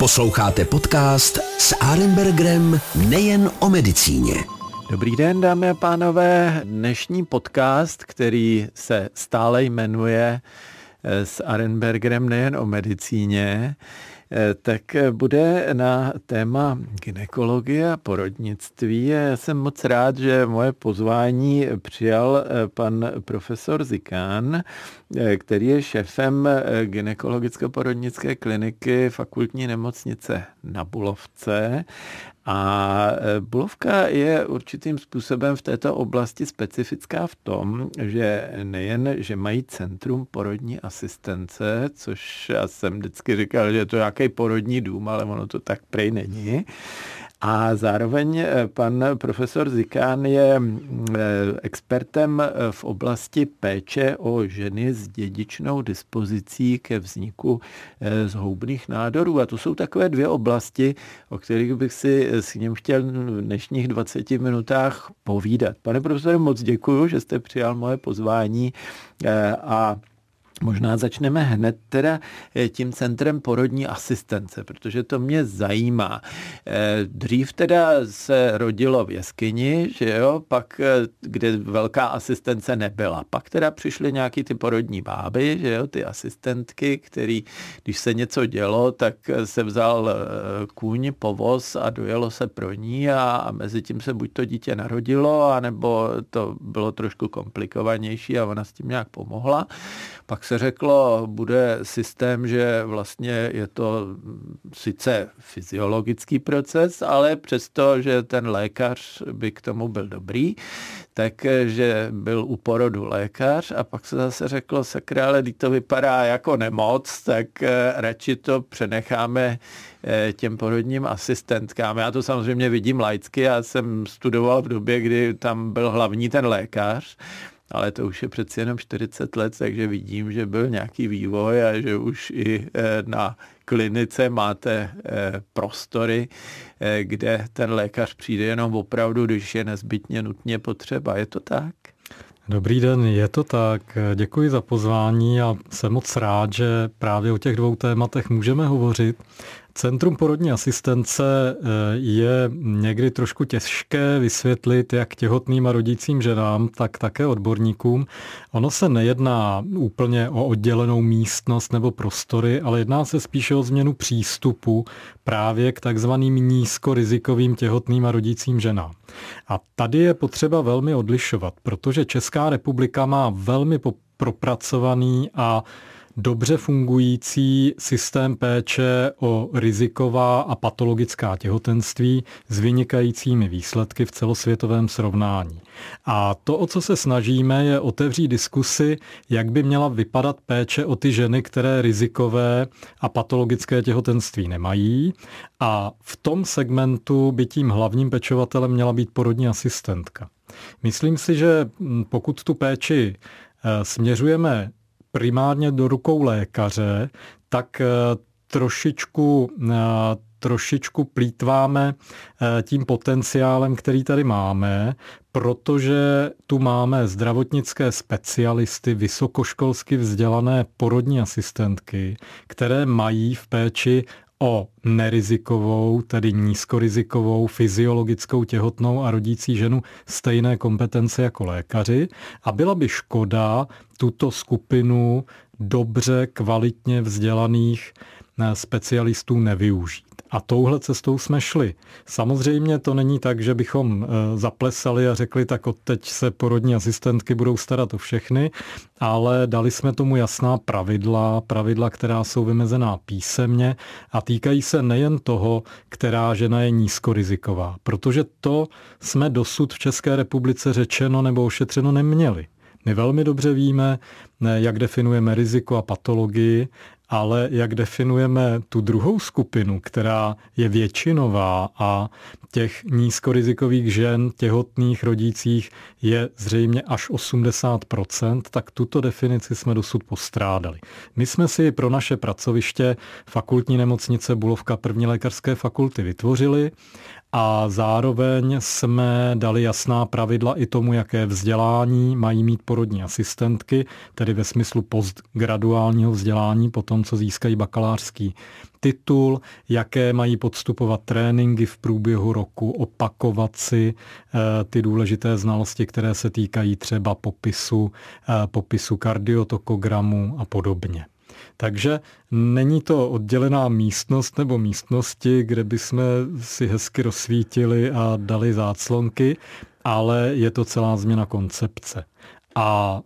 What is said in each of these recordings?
Posloucháte podcast s Arenbergerem nejen o medicíně. Dobrý den, dámy a pánové. Dnešní podcast, který se stále jmenuje eh, s Arenbergerem nejen o medicíně, tak bude na téma ginekologie a porodnictví. Já jsem moc rád, že moje pozvání přijal eh, pan profesor Zikán, eh, který je šéfem gynekologicko-porodnické kliniky fakultní nemocnice na Bulovce a e, Bulovka je určitým způsobem v této oblasti specifická v tom, že nejen, že mají centrum porodní asistence, což já jsem vždycky říkal, že je to nějaký porodní dům, ale ono to tak prej není, a zároveň eh, pan profesor Zikán je mm, eh, expertem eh, v oblasti péče o ženy s dědičnou dispozicí ke vzniku zhoubných nádorů. A to jsou takové dvě oblasti, o kterých bych si s ním chtěl v dnešních 20 minutách povídat. Pane profesore, moc děkuji, že jste přijal moje pozvání a Možná začneme hned teda eh, tím centrem porodní asistence, protože to mě zajímá. Eh, dřív teda se rodilo v jeskyni, že jo, pak, eh, kde velká asistence nebyla. Pak teda přišly nějaký ty porodní báby, že jo, ty asistentky, který, když se něco dělo, tak se vzal kůň, povoz a dojelo se pro ní a, a mezi tím se buď to dítě narodilo, anebo to bylo trošku komplikovanější a ona s tím nějak pomohla. Pak se řeklo, bude systém, že vlastně je to sice fyziologický proces, ale přesto, že ten lékař by k tomu byl dobrý, takže byl u porodu lékař a pak se zase řeklo, sakra, ale to vypadá jako nemoc, tak eh, radši to přenecháme eh, těm porodním asistentkám. Já to samozřejmě vidím laicky, já jsem studoval v době, kdy tam byl hlavní ten lékař, ale to už je přeci jenom 40 let, takže vidím, že byl nějaký vývoj a že už i eh, na klinice máte eh, prostory, eh, kde ten lékař přijde jenom opravdu, když je nezbytně nutně potřeba. Je to tak? Dobrý den, je to tak. Děkuji za pozvání a jsem moc rád, že právě o těch dvou tématech můžeme hovořit. Centrum porodní asistence eh, je někdy trošku těžké vysvětlit jak těhotným a rodícím ženám, tak také odborníkům. Ono se nejedná úplně o oddělenou místnost nebo prostory, ale jedná se spíše o změnu přístupu právě k takzvaným nízkorizikovým těhotným a rodícím ženám. A tady je potřeba velmi odlišovat, protože Česká republika má velmi propracovaný a dobře fungující systém péče o riziková a patologická těhotenství s vynikajícími výsledky v celosvětovém srovnání. A to, o co se snažíme, je otevřít diskusy, jak by měla vypadat péče o ty ženy, které rizikové a patologické těhotenství nemají. A v tom segmentu by tím hlavním pečovatelem měla být porodní asistentka. Myslím si, že pokud tu péči eh, směřujeme primárně do rukou lékaře, tak eh, trošičku eh, trošičku plítváme eh, tím potenciálem, který tady máme, protože tu máme zdravotnické specialisty, vysokoškolsky vzdělané porodní asistentky, které mají v péči o nerizikovou, tedy nízkorizikovou fyziologickou těhotnou a rodící ženu stejné kompetence jako lékaři a byla by škoda tuto skupinu dobře, kvalitně vzdělaných eh, specialistů nevyužít. A touhle cestou jsme šli. Samozřejmě to není tak, že bychom eh, zaplesali a řekli, tak od teď se porodní asistentky budou starat o všechny, ale dali jsme tomu jasná pravidla, pravidla, která jsou vymezená písemně a týkají se nejen toho, která žena je nízkoriziková, protože to jsme dosud v České republice řečeno nebo ošetřeno neměli. My velmi dobře víme, jak definujeme riziko a patologii, ale jak definujeme tu druhou skupinu, která je většinová a těch nízkorizikových žen, těhotných, rodících je zřejmě až 80%, tak tuto definici jsme dosud postrádali. My jsme si pro naše pracoviště fakultní nemocnice Bulovka první lékařské fakulty vytvořili a zároveň jsme dali jasná pravidla i tomu, jaké vzdělání mají mít porodní asistentky, tedy ve smyslu postgraduálního vzdělání po tom, co získají bakalářský titul, jaké mají podstupovat tréninky v průběhu roku, opakovat si eh, ty důležité znalosti, které se týkají třeba popisu, eh, popisu kardiotokogramu a podobně. Takže není to oddělená místnost nebo místnosti, kde bychom si hezky rozsvítili a dali záclonky, ale je to celá změna koncepce. A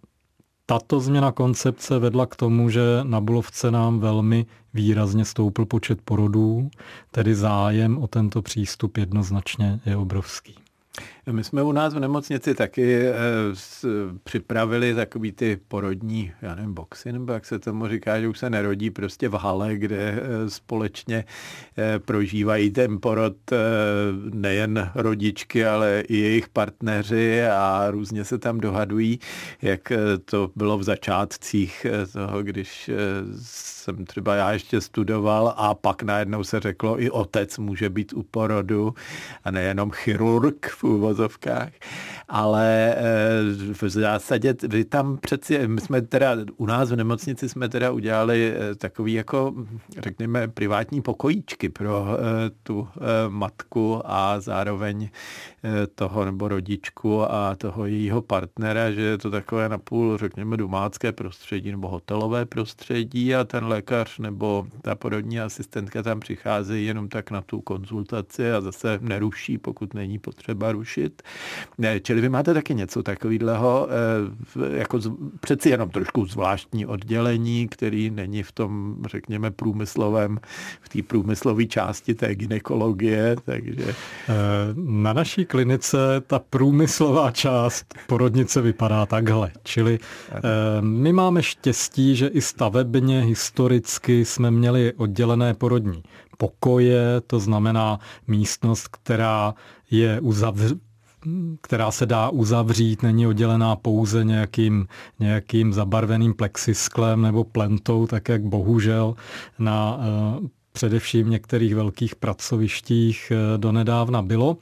tato změna koncepce vedla k tomu, že na Bulovce nám velmi výrazně stoupl počet porodů, tedy zájem o tento přístup jednoznačně je obrovský. My jsme u nás v nemocnici taky e, s, připravili takový ty porodní, já nevím, boxy, nebo jak se tomu říká, že už se nerodí prostě v hale, kde e, společně e, prožívají ten porod nejen rodičky, ale i jejich partneři a různě se tam dohadují, jak to bylo v začátcích toho, když jsem třeba já ještě studoval a pak najednou se řeklo, i otec může být u porodu a nejenom chirurg v úvozovkách, ale eh, v zásadě vy tam přeci, my jsme teda u nás v nemocnici jsme teda udělali eh, takový jako, řekněme, privátní pokojíčky pro eh, tu matku a zároveň toho nebo rodičku a toho jejího partnera, že je to takové napůl, řekněme, domácké prostředí nebo hotelové prostředí a ten lékař nebo ta porodní asistentka tam přicházejí jenom tak na tu konzultaci a zase neruší, pokud není potřeba rušit. Čili vy máte taky něco takového, eh, jako přeci jenom trošku zvláštní oddělení, který není v tom, řekněme, průmyslovém, v té průmyslové části té ginekologie, takže... Eh, na naší klinice ta průmyslová část porodnice vypadá takhle. Čili eh, my máme štěstí, že i stavebně, historicky jsme měli oddělené porodní pokoje, to znamená místnost, která je uzavř- která se dá uzavřít, není oddělená pouze nějakým, nějakým zabarveným plexisklem nebo plentou, tak jak bohužel na uh, především některých velkých pracovištích uh, donedávna bylo.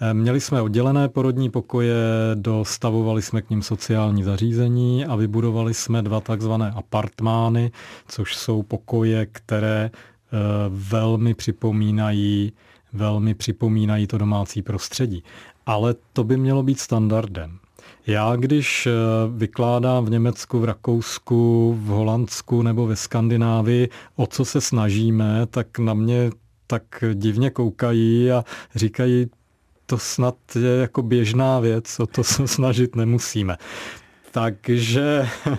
Eh, měli jsme oddělené porodní pokoje, dostavovali jsme k ním sociální zařízení a vybudovali jsme dva takzvané apartmány, což jsou pokoje, které velmi připomínají velmi připomínají to domácí prostředí ale to by mělo být standardem. Já, když eh, vykládám v Německu, v Rakousku, v Holandsku nebo ve Skandinávii, o co se snažíme, tak na mě tak divně koukají a říkají, to snad je jako běžná věc, o to se snažit nemusíme. Takže eh,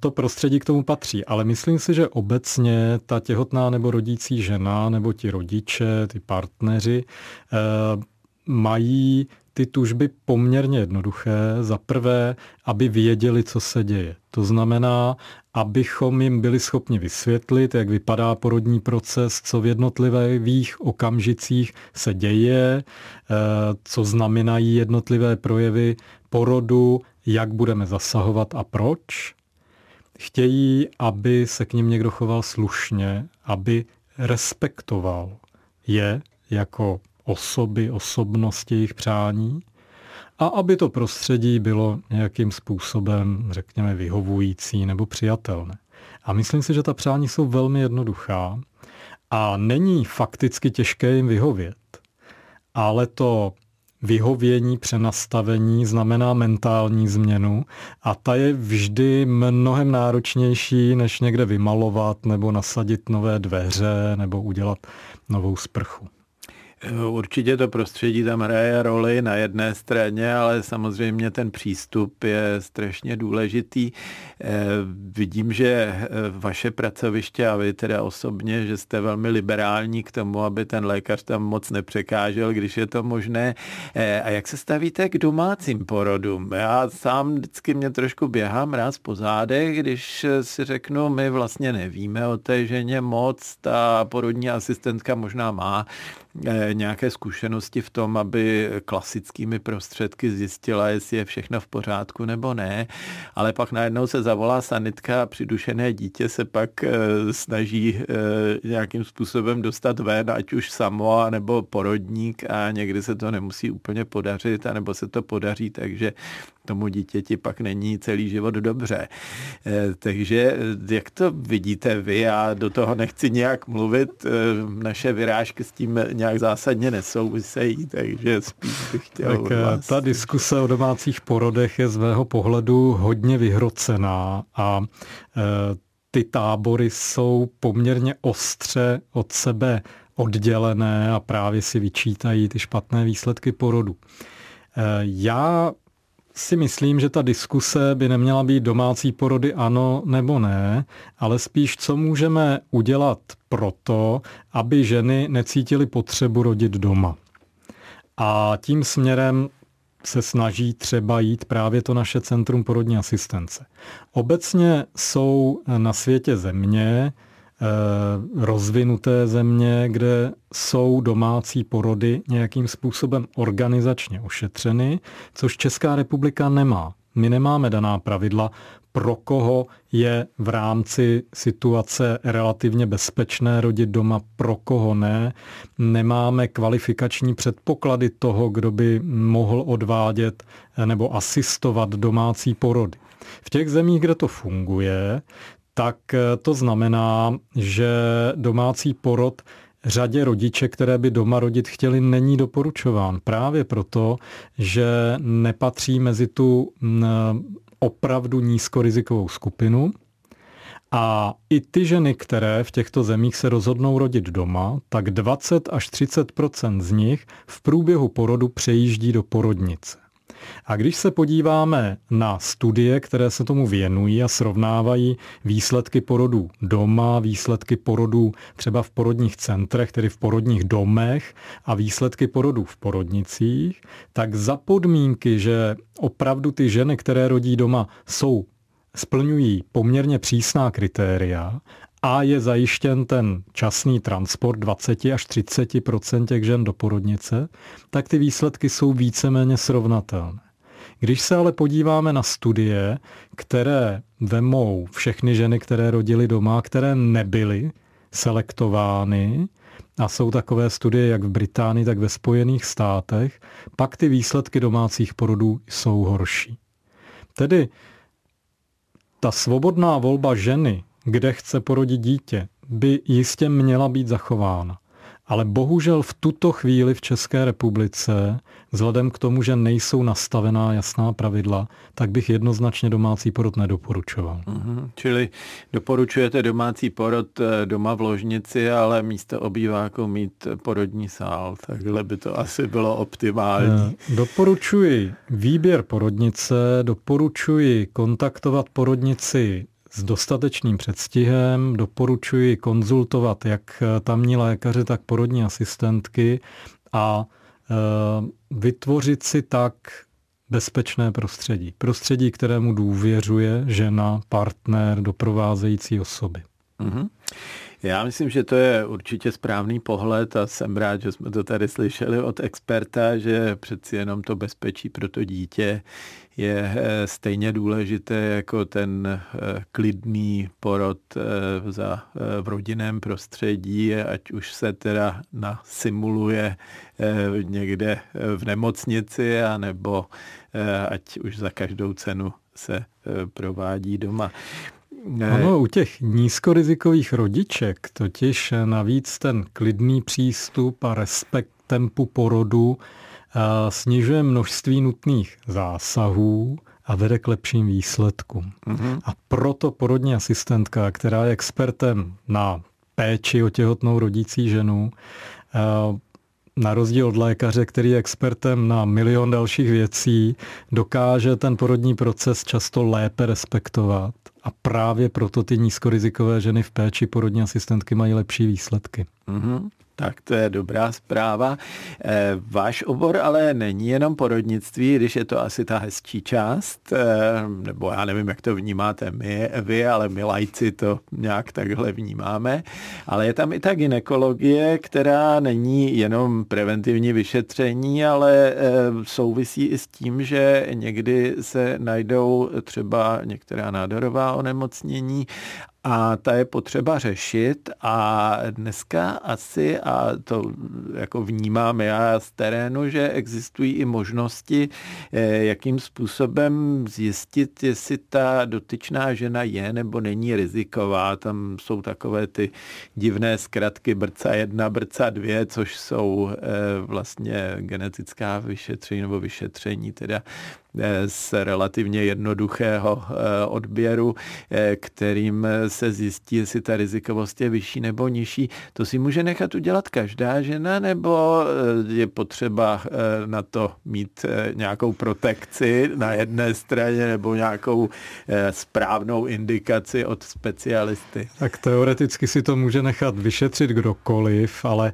to prostředí k tomu patří. Ale myslím si, že obecně ta těhotná nebo rodící žena, nebo ti rodiče, ty partneři, eh, mají ty tužby poměrně jednoduché. Za prvé, aby věděli, co se děje. To znamená, abychom jim byli schopni vysvětlit, jak vypadá porodní proces, co v jednotlivých okamžicích se děje, eh, co znamenají jednotlivé projevy porodu, jak budeme zasahovat a proč. Chtějí, aby se k ním někdo choval slušně, aby respektoval je jako osoby, osobnosti, jejich přání a aby to prostředí bylo nějakým způsobem, řekněme, vyhovující nebo přijatelné. A myslím si, že ta přání jsou velmi jednoduchá a není fakticky těžké jim vyhovět. Ale to vyhovění, přenastavení znamená mentální změnu a ta je vždy mnohem náročnější, než někde vymalovat nebo nasadit nové dveře nebo udělat novou sprchu. Určitě to prostředí tam hraje roli na jedné straně, ale samozřejmě ten přístup je strašně důležitý. Eh, vidím, že eh, vaše pracoviště a vy teda osobně, že jste velmi liberální k tomu, aby ten lékař tam moc nepřekážel, když je to možné. Eh, a jak se stavíte k domácím porodům? Já sám vždycky mě trošku běhám ráz po zádech, když si řeknu, my vlastně nevíme o té ženě moc, ta porodní asistentka možná má nějaké zkušenosti v tom, aby klasickými prostředky zjistila, jestli je všechno v pořádku nebo ne, ale pak najednou se zavolá sanitka a přidušené dítě se pak snaží nějakým způsobem dostat ven, ať už samo, nebo porodník a někdy se to nemusí úplně podařit, anebo se to podaří, takže tomu dítěti pak není celý život dobře. Eh, takže eh, jak to vidíte vy, já do toho nechci nějak mluvit, eh, naše vyrážky s tím nějak zásadně nesouvisejí, takže spíš bych chtěl tak, vás... Ta diskuse o domácích porodech je z mého pohledu hodně vyhrocená a ty tábory jsou poměrně ostře od sebe oddělené a právě si vyčítají ty špatné výsledky porodu. Já si myslím, že ta diskuse by neměla být domácí porody ano nebo ne, ale spíš co můžeme udělat proto, aby ženy necítily potřebu rodit doma. A tím směrem se snaží třeba jít právě to naše Centrum porodní asistence. Obecně jsou na světě země, rozvinuté země, kde jsou domácí porody nějakým způsobem organizačně ošetřeny, což Česká republika nemá. My nemáme daná pravidla, pro koho je v rámci situace relativně bezpečné rodit doma, pro koho ne. Nemáme kvalifikační předpoklady toho, kdo by mohl odvádět nebo asistovat domácí porody. V těch zemích, kde to funguje, tak eh, to znamená, že domácí porod řadě rodiče, které by doma rodit chtěli, není doporučován. Právě proto, že nepatří mezi tu mm, opravdu nízkorizikovou skupinu. A i ty ženy, které v těchto zemích se rozhodnou rodit doma, tak 20 až 30% z nich v průběhu porodu přejíždí do porodnice. A když se podíváme na studie, které se tomu věnují a srovnávají výsledky porodů doma, výsledky porodů třeba v porodních centrech, tedy v porodních domech a výsledky porodů v porodnicích, tak za podmínky, že opravdu ty ženy, které rodí doma, jsou splňují poměrně přísná kritéria a je zajištěn ten časný transport 20 až 30 těch žen do porodnice, tak ty výsledky jsou víceméně srovnatelné. Když se ale podíváme na studie, které vemou všechny ženy, které rodily doma, které nebyly selektovány, a jsou takové studie jak v Británii, tak ve Spojených státech, pak ty výsledky domácích porodů jsou horší. Tedy ta svobodná volba ženy kde chce porodit dítě, by jistě měla být zachována. Ale bohužel v tuto chvíli v České republice, vzhledem k tomu, že nejsou nastavená jasná pravidla, tak bych jednoznačně domácí porod nedoporučoval. Mm-hmm. Čili doporučujete domácí porod eh, doma v ložnici, ale místo obýváku mít porodní sál. Takhle by to asi bylo optimální. Eh, doporučuji výběr porodnice, doporučuji kontaktovat porodnici s dostatečným předstihem. Doporučuji konzultovat jak tamní lékaře, tak porodní asistentky a e, vytvořit si tak bezpečné prostředí. Prostředí, kterému důvěřuje žena, partner, doprovázející osoby. Mm-hmm. Já myslím, že to je určitě správný pohled a jsem rád, že jsme to tady slyšeli od experta, že přeci jenom to bezpečí pro to dítě je eh, stejně důležité jako ten eh, klidný porod eh, za, v rodinném prostředí, ať už se teda nasimuluje někde v nemocnici, anebo ať už za každou cenu se provádí doma. Ano, u těch nízkorizikových rodiček totiž navíc ten klidný přístup a respekt tempu porodu snižuje množství nutných zásahů a vede k lepším výsledkům. Mm-hmm. A proto porodní asistentka, která je expertem na péči o těhotnou rodící ženu, na rozdíl od lékaře, který je expertem na milion dalších věcí, dokáže ten porodní proces často lépe respektovat. A právě proto ty nízkorizikové ženy v péči porodní asistentky mají lepší výsledky. Mm-hmm. Tak to je dobrá zpráva. Eh, váš obor ale není jenom porodnictví, když je to asi ta hezčí část, eh, nebo já nevím, jak to vnímáte my, vy, ale my lajci to nějak takhle vnímáme, ale je tam i ta ginekologie, která není jenom preventivní vyšetření, ale eh, souvisí i s tím, že někdy se najdou třeba některá nádorová onemocnění a ta je potřeba řešit a dneska asi, a to jako vnímám já z terénu, že existují i možnosti, eh, jakým způsobem zjistit, jestli ta dotyčná žena je nebo není riziková. Tam jsou takové ty divné zkratky brca 1, brca 2, což jsou eh, vlastně genetická vyšetření nebo vyšetření teda z relativně jednoduchého eh, odběru, eh, kterým se zjistí, jestli ta rizikovost je vyšší nebo nižší. To si může nechat udělat každá žena, nebo je potřeba na to mít nějakou protekci na jedné straně nebo nějakou správnou indikaci od specialisty? Tak teoreticky si to může nechat vyšetřit kdokoliv, ale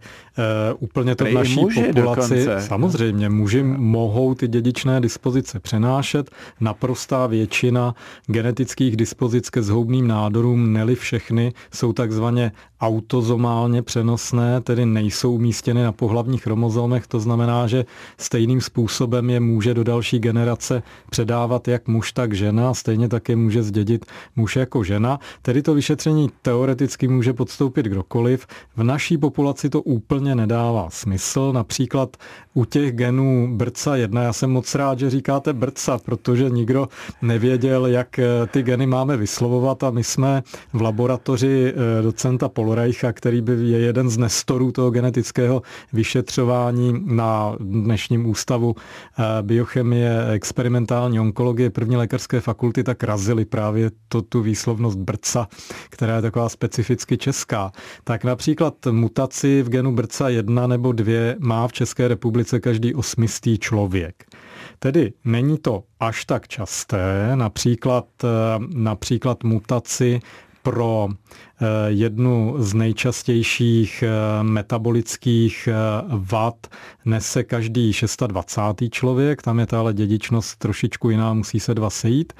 úplně to v naší populaci, dokonce. samozřejmě, muži mohou ty dědičné dispozice přenášet. Naprostá většina genetických dispozic ke zhoubným nádorům, neli všechny, jsou takzvaně autozomálně přenosné, tedy nejsou umístěny na pohlavních chromozomech, to znamená, že stejným způsobem je může do další generace předávat jak muž, tak žena, stejně také může zdědit muž jako žena. Tedy to vyšetření teoreticky může podstoupit kdokoliv. V naší populaci to úplně nedává smysl. Například u těch genů BRCA 1, já jsem moc rád, že říkáte BRCA, protože nikdo nevěděl, jak ty geny máme vyslovovat a my jsme v laboratoři eh, docenta Pol Ulreicha, který by je jeden z nestorů toho genetického vyšetřování na dnešním ústavu eh, biochemie, experimentální onkologie první lékařské fakulty, tak razili právě to, tu výslovnost brca, která je taková specificky česká. Tak například mutaci v genu brca 1 nebo 2 má v České republice každý osmistý člověk. Tedy není to až tak časté, například, eh, například mutaci pro eh, jednu z nejčastějších eh, metabolických vad nese každý 26. člověk, tam je ta ale dědičnost trošičku jiná, musí se dva sejít.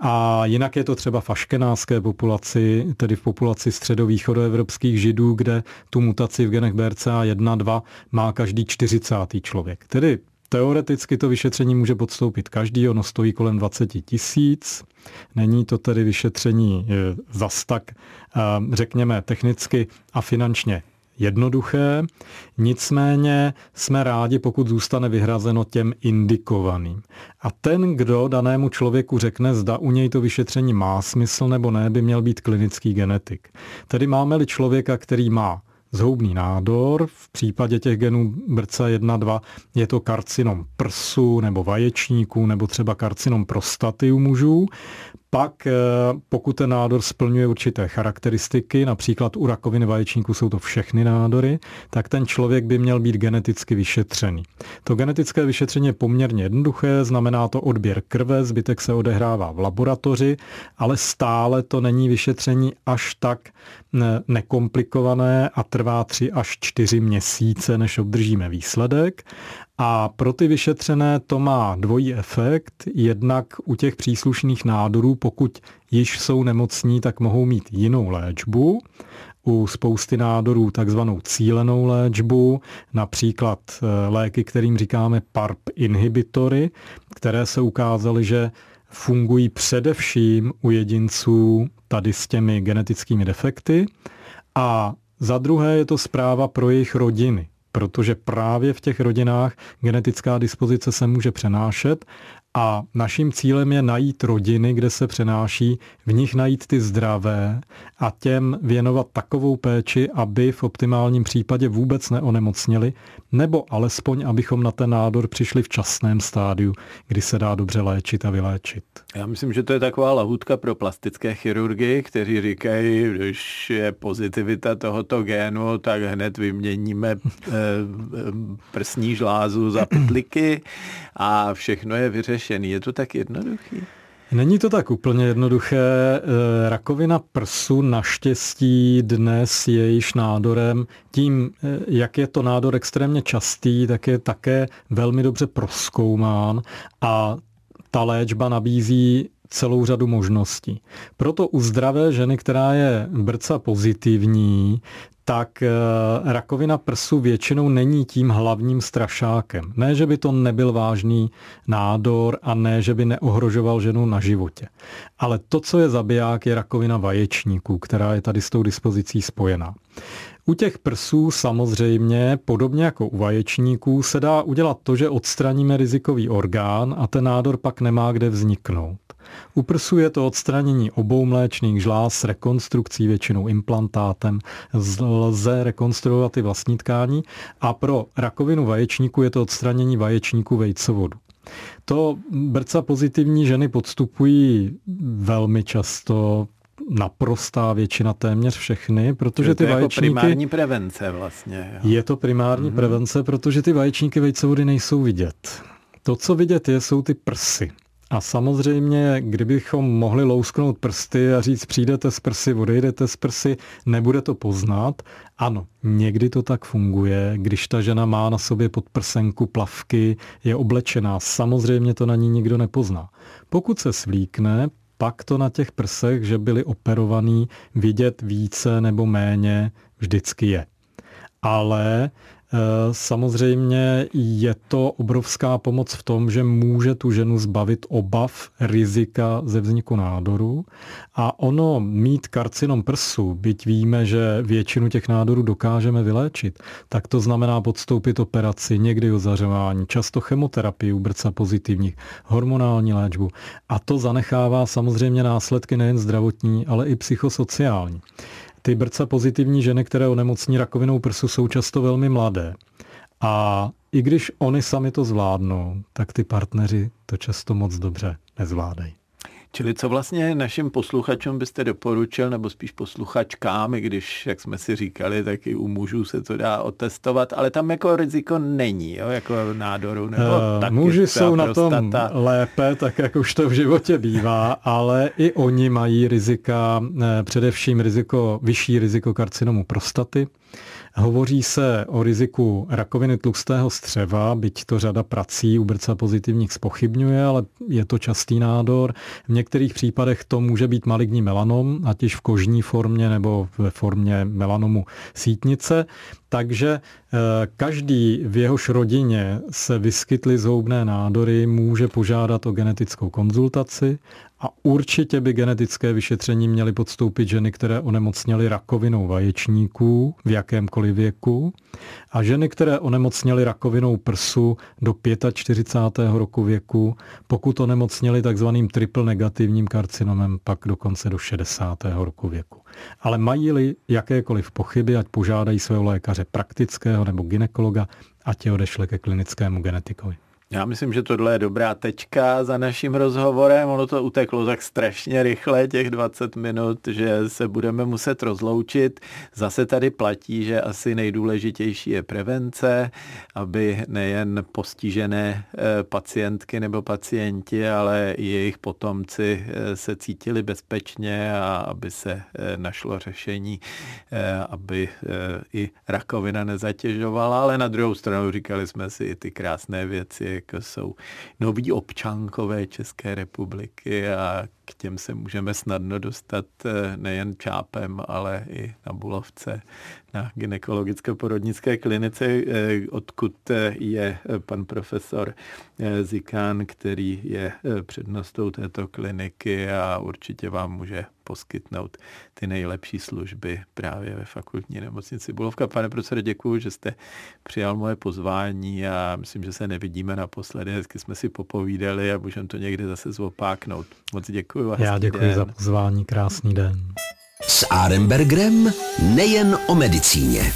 A jinak je to třeba v aškenáské populaci, tedy v populaci středovýchodoevropských židů, kde tu mutaci v genech BRCA1, 2 má každý 40. člověk. Tedy Teoreticky to vyšetření může podstoupit každý, ono stojí kolem 20 tisíc. Není to tedy vyšetření eh, zas tak, eh, řekněme, technicky a finančně jednoduché, nicméně jsme rádi, pokud zůstane vyhrazeno těm indikovaným. A ten, kdo danému člověku řekne, zda u něj to vyšetření má smysl nebo ne, by měl být klinický genetik. Tedy máme-li člověka, který má zhoubný nádor. V případě těch genů BRCA1, 2 je to karcinom prsu nebo vaječníků nebo třeba karcinom prostaty u mužů. Pak, eh, pokud ten nádor splňuje určité charakteristiky, například u rakoviny vaječníků jsou to všechny nádory, tak ten člověk by měl být geneticky vyšetřený. To genetické vyšetření je poměrně jednoduché, znamená to odběr krve, zbytek se odehrává v laboratoři, ale stále to není vyšetření až tak nekomplikované a trvá 3 až 4 měsíce, než obdržíme výsledek. A pro ty vyšetřené to má dvojí efekt. Jednak u těch příslušných nádorů, pokud již jsou nemocní, tak mohou mít jinou léčbu. U spousty nádorů takzvanou cílenou léčbu, například eh, léky, kterým říkáme PARP inhibitory, které se ukázaly, že fungují především u jedinců tady s těmi genetickými defekty. A za druhé je to zpráva pro jejich rodiny protože právě v těch rodinách genetická dispozice se může přenášet a naším cílem je najít rodiny, kde se přenáší, v nich najít ty zdravé a těm věnovat takovou péči, aby v optimálním případě vůbec neonemocnili, nebo alespoň, abychom na ten nádor přišli v časném stádiu, kdy se dá dobře léčit a vyléčit. Já myslím, že to je taková lahůdka pro plastické chirurgy, kteří říkají, když je pozitivita tohoto génu, tak hned vyměníme eh, prsní žlázu za pytliky a všechno je vyřešené. Je to tak jednoduchý? Není to tak úplně jednoduché. Eh, rakovina prsu naštěstí dnes je již nádorem. Tím, eh, jak je to nádor extrémně častý, tak je také velmi dobře proskoumán a ta léčba nabízí celou řadu možností. Proto u zdravé ženy, která je brca pozitivní, tak eh, rakovina prsu většinou není tím hlavním strašákem. Ne, že by to nebyl vážný nádor a ne, že by neohrožoval ženu na životě. Ale to, co je zabiják, je rakovina vaječníků, která je tady s tou dispozicí spojená. U těch prsů samozřejmě, podobně jako u vaječníků, se dá udělat to, že odstraníme rizikový orgán a ten nádor pak nemá kde vzniknout. U prsu je to odstranění obou mléčných žláz s rekonstrukcí většinou implantátem, lze rekonstruovat i vlastní tkání a pro rakovinu vaječníku je to odstranění vaječníku vejcovodu. To brca pozitivní ženy podstupují velmi často naprostá většina, téměř všechny, protože ty to vaječníky... Jako primární prevence vlastně. Jo. Je to primární mm-hmm. prevence, protože ty vaječníky vejcovody nejsou vidět. To, co vidět je, jsou ty prsy. A samozřejmě, kdybychom mohli lousknout prsty a říct, přijdete z prsy, odejdete z prsy, nebude to poznat. Ano, někdy to tak funguje, když ta žena má na sobě podprsenku plavky, je oblečená, samozřejmě to na ní nikdo nepozná. Pokud se svlíkne, pak to na těch prsech, že byli operovaný, vidět více nebo méně vždycky je. Ale samozřejmě je to obrovská pomoc v tom, že může tu ženu zbavit obav, rizika ze vzniku nádoru a ono mít karcinom prsu, byť víme, že většinu těch nádorů dokážeme vyléčit, tak to znamená podstoupit operaci, někdy ozařování, často chemoterapii u brca pozitivních, hormonální léčbu. A to zanechává samozřejmě následky nejen zdravotní, ale i psychosociální. Ty brca pozitivní ženy, které onemocní rakovinou prsu, jsou často velmi mladé. A i když oni sami to zvládnou, tak ty partneři to často moc dobře nezvládají. Čili co vlastně našim posluchačům byste doporučil, nebo spíš posluchačkám, i když, jak jsme si říkali, tak i u mužů se to dá otestovat, ale tam jako riziko není, jo, jako nádoru. Nebo uh, taky muži jsou na tom lépe, tak jak už to v životě bývá, ale i oni mají rizika, eh, především riziko, vyšší riziko karcinomu prostaty, Hovoří se o riziku rakoviny tlustého střeva, byť to řada prací u brca pozitivních spochybňuje, ale je to častý nádor. V některých případech to může být maligní melanom, ať již v kožní formě nebo ve formě melanomu sítnice. Takže eh, každý v jehož rodině se vyskytly zhoubné nádory, může požádat o genetickou konzultaci a určitě by genetické vyšetření měly podstoupit ženy, které onemocněly rakovinou vaječníků v jakémkoliv věku a ženy, které onemocněly rakovinou prsu do 45. roku věku, pokud onemocněly takzvaným triple negativním karcinomem, pak dokonce do 60. roku věku. Ale mají-li jakékoliv pochyby, ať požádají svého lékaře praktického nebo ginekologa, ať je odešle ke klinickému genetikovi. Já myslím, že tohle je dobrá tečka za naším rozhovorem. Ono to uteklo tak strašně rychle, těch 20 minut, že se budeme muset rozloučit. Zase tady platí, že asi nejdůležitější je prevence, aby nejen postižené eh, pacientky nebo pacienti, ale i jejich potomci eh, se cítili bezpečně a aby se eh, našlo řešení, aby i rakovina nezatěžovala, ale na druhou stranu říkali jsme si i ty krásné věci, jako jsou noví občankové České republiky a k těm se můžeme snadno dostat eh, nejen čápem, ale i na Bulovce, na gynekologické porodnické klinice, eh, odkud eh, je pan profesor Zikán, který je přednostou této kliniky a určitě vám může poskytnout ty nejlepší služby právě ve fakultní nemocnici Bulovka. Pane profesore, děkuji, že jste přijal moje pozvání a myslím, že se nevidíme naposledy. Hezky jsme si popovídali a můžeme to někdy zase zopáknout. Moc děkuji. Já děkuji den. za pozvání. Krásný den. S Arembergrem nejen o medicíně.